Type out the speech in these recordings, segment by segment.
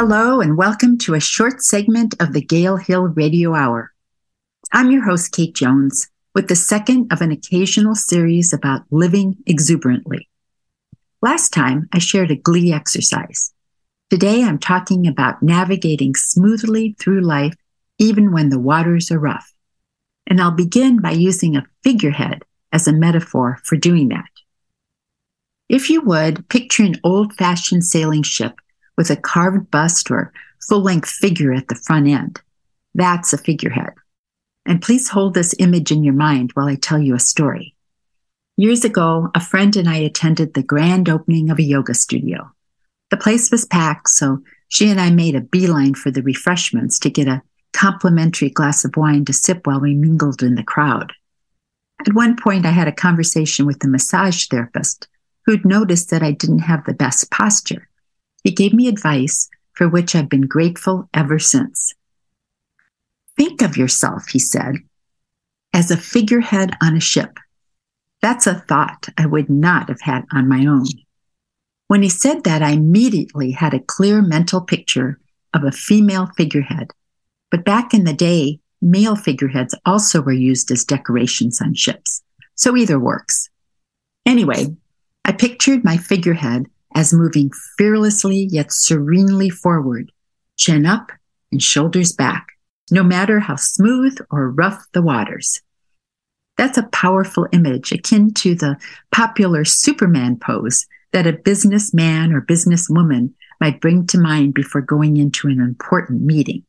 Hello, and welcome to a short segment of the Gale Hill Radio Hour. I'm your host, Kate Jones, with the second of an occasional series about living exuberantly. Last time, I shared a glee exercise. Today, I'm talking about navigating smoothly through life, even when the waters are rough. And I'll begin by using a figurehead as a metaphor for doing that. If you would, picture an old fashioned sailing ship with a carved bust or full length figure at the front end. That's a figurehead. And please hold this image in your mind while I tell you a story. Years ago, a friend and I attended the grand opening of a yoga studio. The place was packed, so she and I made a beeline for the refreshments to get a complimentary glass of wine to sip while we mingled in the crowd. At one point, I had a conversation with the massage therapist who'd noticed that I didn't have the best posture. He gave me advice for which I've been grateful ever since. Think of yourself, he said, as a figurehead on a ship. That's a thought I would not have had on my own. When he said that, I immediately had a clear mental picture of a female figurehead. But back in the day, male figureheads also were used as decorations on ships. So either works. Anyway, I pictured my figurehead as moving fearlessly yet serenely forward, chin up and shoulders back, no matter how smooth or rough the waters. That's a powerful image akin to the popular Superman pose that a businessman or businesswoman might bring to mind before going into an important meeting.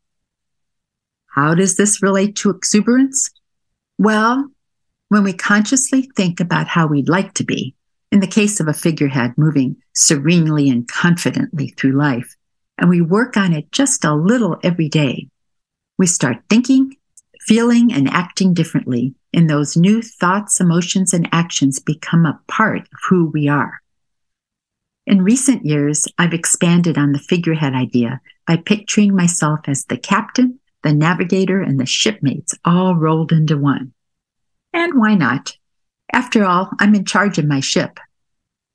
How does this relate to exuberance? Well, when we consciously think about how we'd like to be, in the case of a figurehead moving serenely and confidently through life, and we work on it just a little every day, we start thinking, feeling, and acting differently, and those new thoughts, emotions, and actions become a part of who we are. In recent years, I've expanded on the figurehead idea by picturing myself as the captain, the navigator, and the shipmates all rolled into one. And why not? After all, I'm in charge of my ship,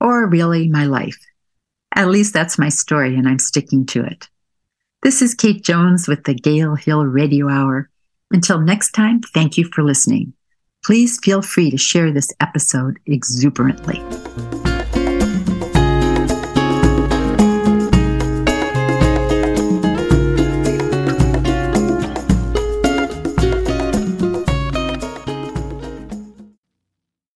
or really my life. At least that's my story, and I'm sticking to it. This is Kate Jones with the Gale Hill Radio Hour. Until next time, thank you for listening. Please feel free to share this episode exuberantly.